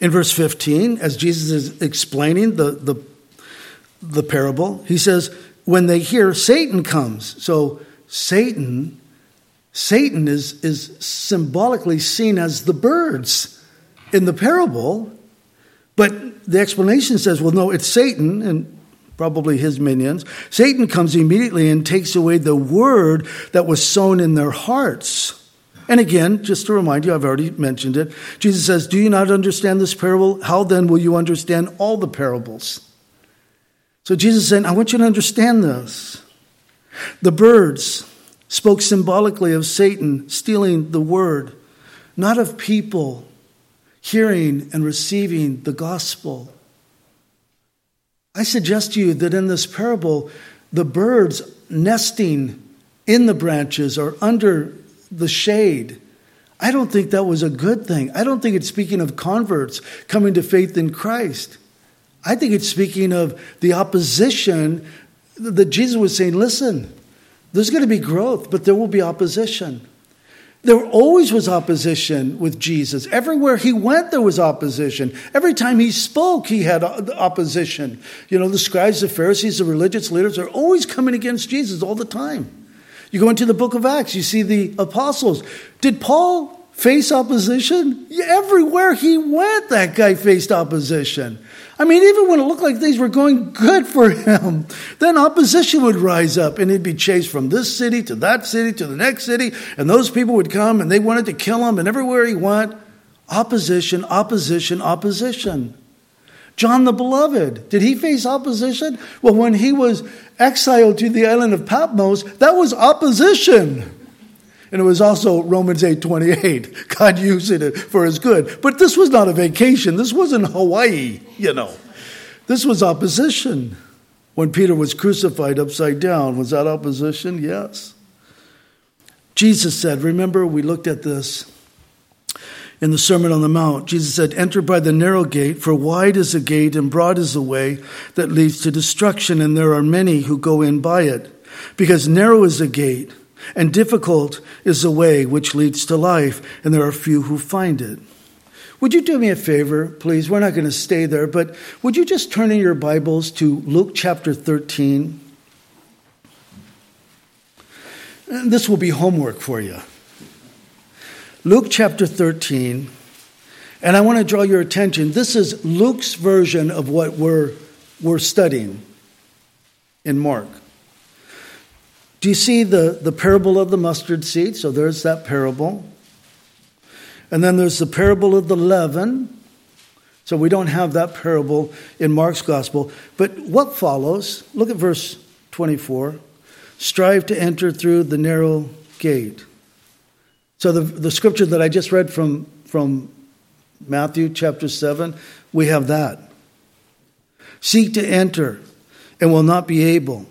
In verse 15, as Jesus is explaining the, the, the parable, he says, when they hear Satan comes. So Satan Satan is, is symbolically seen as the birds in the parable, but the explanation says, well, no, it's Satan and probably his minions. Satan comes immediately and takes away the word that was sown in their hearts. And again, just to remind you, I've already mentioned it. Jesus says, Do you not understand this parable? How then will you understand all the parables? So Jesus saying, I want you to understand this. The birds, spoke symbolically of Satan stealing the word, not of people hearing and receiving the gospel. I suggest to you that in this parable, the birds nesting in the branches or under the shade, I don't think that was a good thing. I don't think it's speaking of converts coming to faith in Christ. I think it's speaking of the opposition that Jesus was saying, listen, there's going to be growth, but there will be opposition. There always was opposition with Jesus. Everywhere he went, there was opposition. Every time he spoke, he had opposition. You know, the scribes, the Pharisees, the religious leaders are always coming against Jesus all the time. You go into the book of Acts, you see the apostles. Did Paul face opposition? Everywhere he went, that guy faced opposition. I mean, even when it looked like things were going good for him, then opposition would rise up and he'd be chased from this city to that city to the next city. And those people would come and they wanted to kill him. And everywhere he went, opposition, opposition, opposition. John the Beloved, did he face opposition? Well, when he was exiled to the island of Patmos, that was opposition. And it was also Romans 8 28. God using it for his good. But this was not a vacation. This wasn't Hawaii, you know. This was opposition. When Peter was crucified upside down, was that opposition? Yes. Jesus said, remember, we looked at this in the Sermon on the Mount. Jesus said, Enter by the narrow gate, for wide is the gate and broad is the way that leads to destruction, and there are many who go in by it. Because narrow is the gate and difficult is the way which leads to life, and there are few who find it. Would you do me a favor, please? We're not going to stay there, but would you just turn in your Bibles to Luke chapter 13? This will be homework for you. Luke chapter 13, and I want to draw your attention. This is Luke's version of what we're, we're studying in Mark. Do you see the, the parable of the mustard seed? So there's that parable. And then there's the parable of the leaven. So we don't have that parable in Mark's gospel. But what follows? Look at verse 24. Strive to enter through the narrow gate. So the, the scripture that I just read from, from Matthew chapter 7, we have that. Seek to enter and will not be able.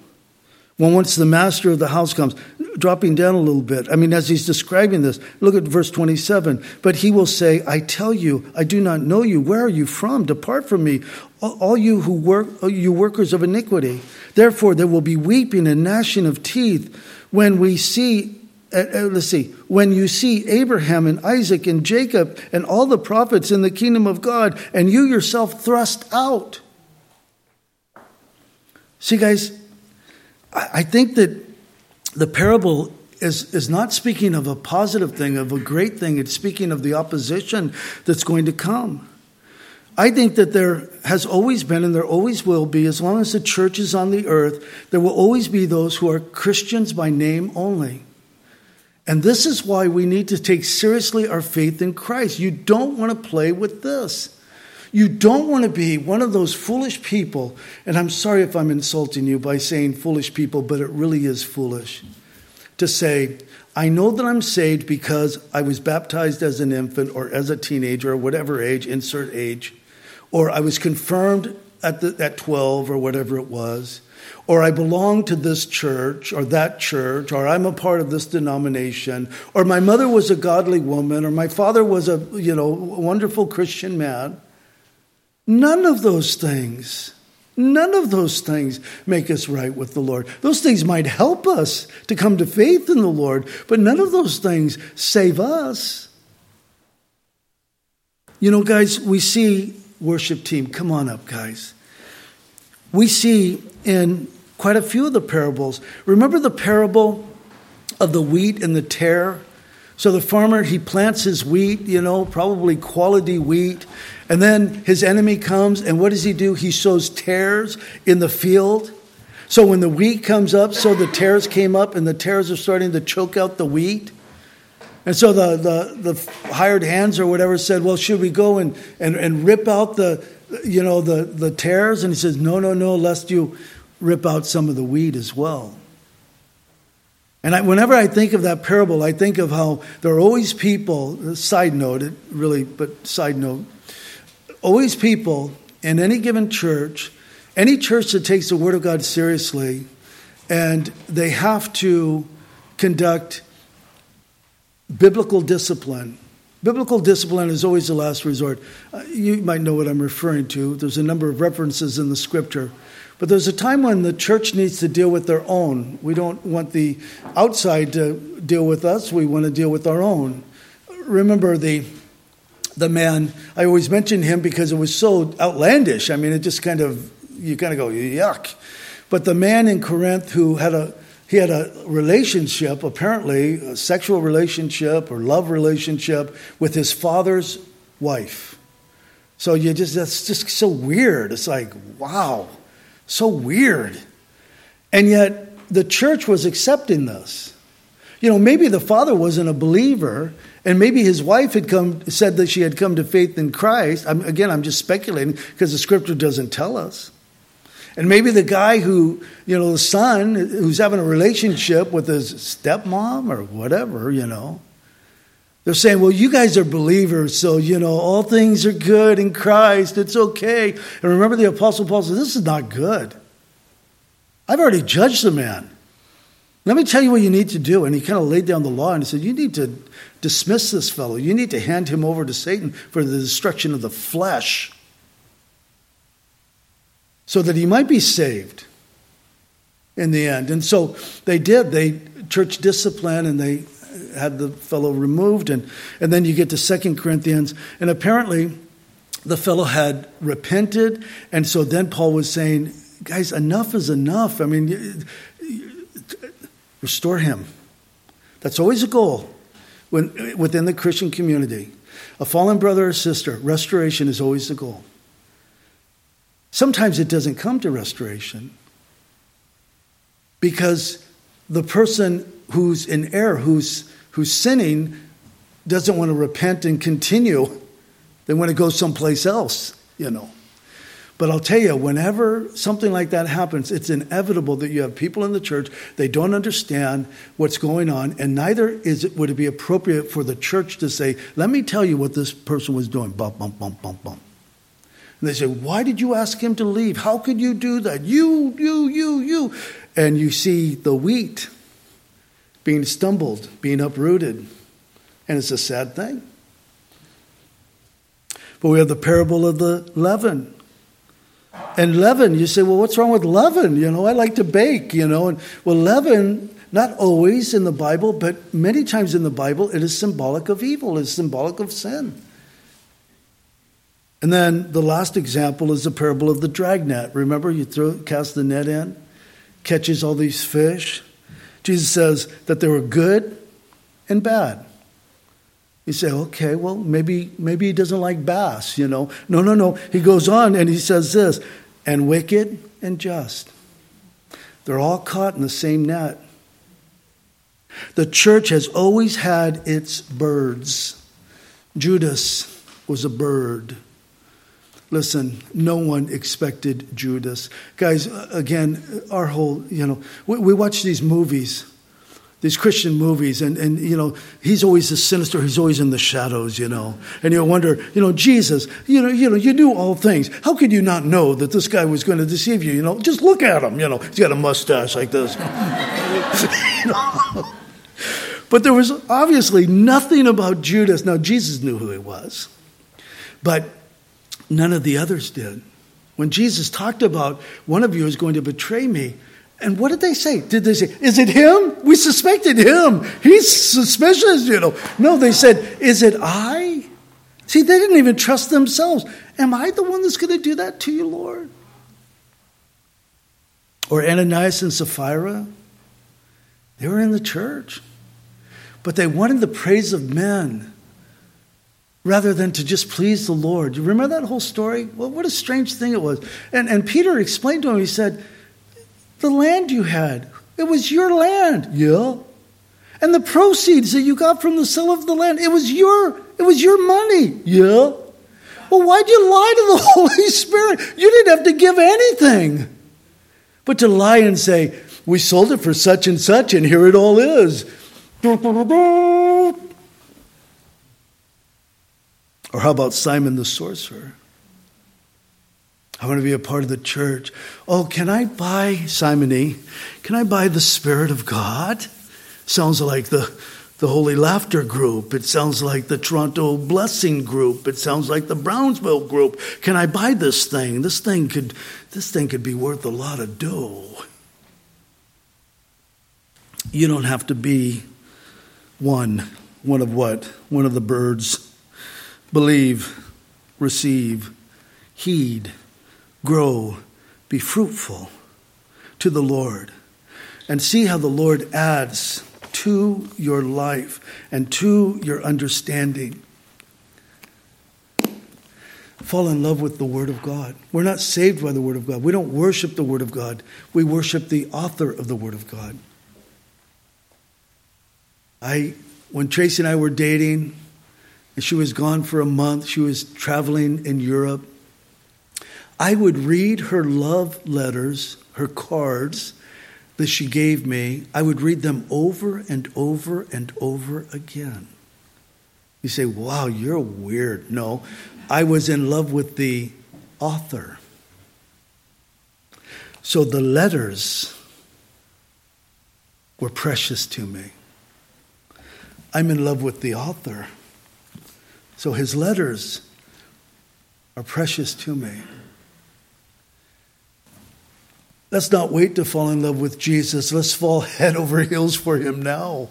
When once the master of the house comes, dropping down a little bit. I mean, as he's describing this, look at verse 27. But he will say, I tell you, I do not know you. Where are you from? Depart from me, all you who work, you workers of iniquity. Therefore, there will be weeping and gnashing of teeth when we see uh, uh, let's see, when you see Abraham and Isaac and Jacob and all the prophets in the kingdom of God, and you yourself thrust out. See, guys, I think that the parable is, is not speaking of a positive thing, of a great thing. It's speaking of the opposition that's going to come. I think that there has always been and there always will be, as long as the church is on the earth, there will always be those who are Christians by name only. And this is why we need to take seriously our faith in Christ. You don't want to play with this. You don't want to be one of those foolish people, and I'm sorry if I'm insulting you by saying foolish people, but it really is foolish to say, I know that I'm saved because I was baptized as an infant or as a teenager or whatever age, insert age, or I was confirmed at, the, at 12 or whatever it was, or I belong to this church or that church, or I'm a part of this denomination, or my mother was a godly woman, or my father was a you know wonderful Christian man. None of those things, none of those things make us right with the Lord. Those things might help us to come to faith in the Lord, but none of those things save us. You know, guys, we see worship team, come on up, guys. We see in quite a few of the parables. Remember the parable of the wheat and the tare? So the farmer, he plants his wheat, you know, probably quality wheat, and then his enemy comes, and what does he do? He sows tares in the field. So when the wheat comes up, so the tares came up, and the tares are starting to choke out the wheat. And so the, the, the hired hands or whatever said, Well, should we go and, and, and rip out the, you know, the, the tares? And he says, No, no, no, lest you rip out some of the wheat as well. And I, whenever I think of that parable, I think of how there are always people, side note, it really, but side note, always people in any given church, any church that takes the Word of God seriously, and they have to conduct biblical discipline. Biblical discipline is always the last resort. Uh, you might know what I'm referring to. There's a number of references in the scripture. But there's a time when the church needs to deal with their own. We don't want the outside to deal with us, we want to deal with our own. Remember the the man, I always mention him because it was so outlandish. I mean, it just kind of, you kind of go, yuck. But the man in Corinth who had a, he had a relationship, apparently, a sexual relationship or love relationship with his father's wife. So you just, that's just so weird. It's like, wow, so weird. And yet the church was accepting this. You know, maybe the father wasn't a believer, and maybe his wife had come said that she had come to faith in Christ. I'm, again, I'm just speculating because the scripture doesn't tell us. And maybe the guy who, you know, the son who's having a relationship with his stepmom or whatever, you know, they're saying, well, you guys are believers, so, you know, all things are good in Christ. It's okay. And remember, the Apostle Paul said, this is not good. I've already judged the man. Let me tell you what you need to do. And he kind of laid down the law and he said, You need to dismiss this fellow. You need to hand him over to Satan for the destruction of the flesh so that he might be saved in the end. And so they did. They church discipline and they had the fellow removed. And, and then you get to Second Corinthians. And apparently the fellow had repented. And so then Paul was saying, Guys, enough is enough. I mean, Restore him. That's always a goal when, within the Christian community. A fallen brother or sister, restoration is always the goal. Sometimes it doesn't come to restoration because the person who's in error, who's, who's sinning, doesn't want to repent and continue. They want to go someplace else, you know. But I'll tell you, whenever something like that happens, it's inevitable that you have people in the church, they don't understand what's going on, and neither is it, would it be appropriate for the church to say, let me tell you what this person was doing. Bump, bump, bump, bump, bump. And they say, why did you ask him to leave? How could you do that? You, you, you, you. And you see the wheat being stumbled, being uprooted. And it's a sad thing. But we have the parable of the leaven. And leaven, you say, well, what's wrong with leaven? You know, I like to bake, you know. And well, leaven, not always in the Bible, but many times in the Bible, it is symbolic of evil, it's symbolic of sin. And then the last example is the parable of the dragnet. Remember, you throw, cast the net in, catches all these fish. Jesus says that there were good and bad. You say, okay, well, maybe, maybe he doesn't like bass, you know. No, no, no. He goes on and he says this and wicked and just. They're all caught in the same net. The church has always had its birds. Judas was a bird. Listen, no one expected Judas. Guys, again, our whole, you know, we, we watch these movies these Christian movies, and, and you know, he's always the sinister, he's always in the shadows, you know. And you wonder, you know, Jesus, you know, you know, you knew all things. How could you not know that this guy was going to deceive you? You know, just look at him, you know, he's got a mustache like this. you know? But there was obviously nothing about Judas. Now, Jesus knew who he was, but none of the others did. When Jesus talked about one of you is going to betray me, and what did they say? Did they say, Is it him? We suspected him. He's suspicious, you know. No, they said, Is it I? See, they didn't even trust themselves. Am I the one that's going to do that to you, Lord? Or Ananias and Sapphira? They were in the church, but they wanted the praise of men rather than to just please the Lord. You remember that whole story? Well, what a strange thing it was. And, and Peter explained to him, he said, the land you had. It was your land. Yeah. And the proceeds that you got from the sale of the land, it was your, it was your money. Yeah. Well, why'd you lie to the Holy Spirit? You didn't have to give anything. But to lie and say, we sold it for such and such, and here it all is. Or how about Simon the sorcerer? I want to be a part of the church. Oh, can I buy, Simony, can I buy the Spirit of God? Sounds like the, the Holy Laughter group. It sounds like the Toronto Blessing group. It sounds like the Brownsville group. Can I buy this thing? This thing could, this thing could be worth a lot of dough. You don't have to be one. One of what? One of the birds. Believe, receive, heed grow, be fruitful to the Lord. and see how the Lord adds to your life and to your understanding. Fall in love with the Word of God. We're not saved by the Word of God. We don't worship the Word of God. We worship the author of the Word of God. I, when Tracy and I were dating, she was gone for a month, she was traveling in Europe. I would read her love letters, her cards that she gave me. I would read them over and over and over again. You say, wow, you're weird. No, I was in love with the author. So the letters were precious to me. I'm in love with the author. So his letters are precious to me. Let's not wait to fall in love with Jesus. Let's fall head over heels for him now.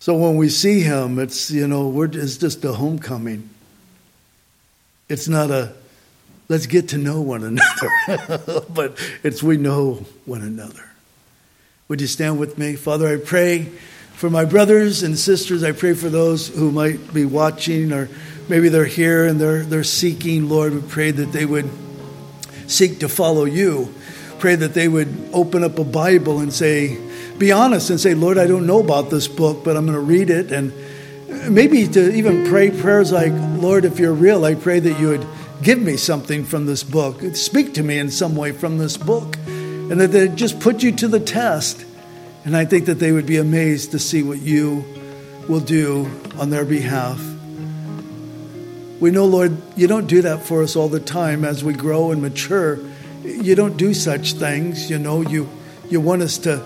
So when we see him, it's, you know, it's just a homecoming. It's not a, let's get to know one another, but it's we know one another. Would you stand with me? Father, I pray for my brothers and sisters. I pray for those who might be watching or maybe they're here and they're, they're seeking. Lord, we pray that they would seek to follow you. Pray that they would open up a Bible and say, be honest and say, Lord, I don't know about this book, but I'm going to read it. And maybe to even pray prayers like, Lord, if you're real, I pray that you would give me something from this book. Speak to me in some way from this book. And that they just put you to the test and I think that they would be amazed to see what you will do on their behalf. We know, Lord, you don't do that for us all the time as we grow and mature. You don't do such things. You know, you, you want us to,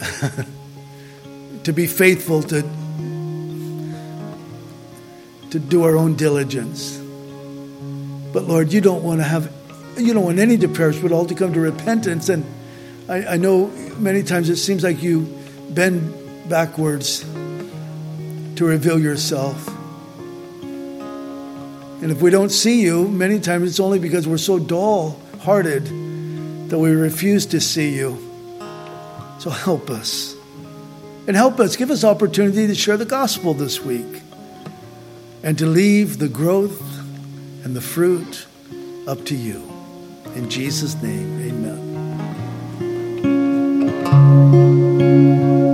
to be faithful to, to do our own diligence. But Lord, you don't want to have, you don't want any to perish, but all to come to repentance. And I, I know many times it seems like you bend backwards to reveal yourself. And if we don't see you, many times it's only because we're so dull hearted that we refuse to see you. So help us. And help us, give us opportunity to share the gospel this week and to leave the growth and the fruit up to you. In Jesus' name, thank you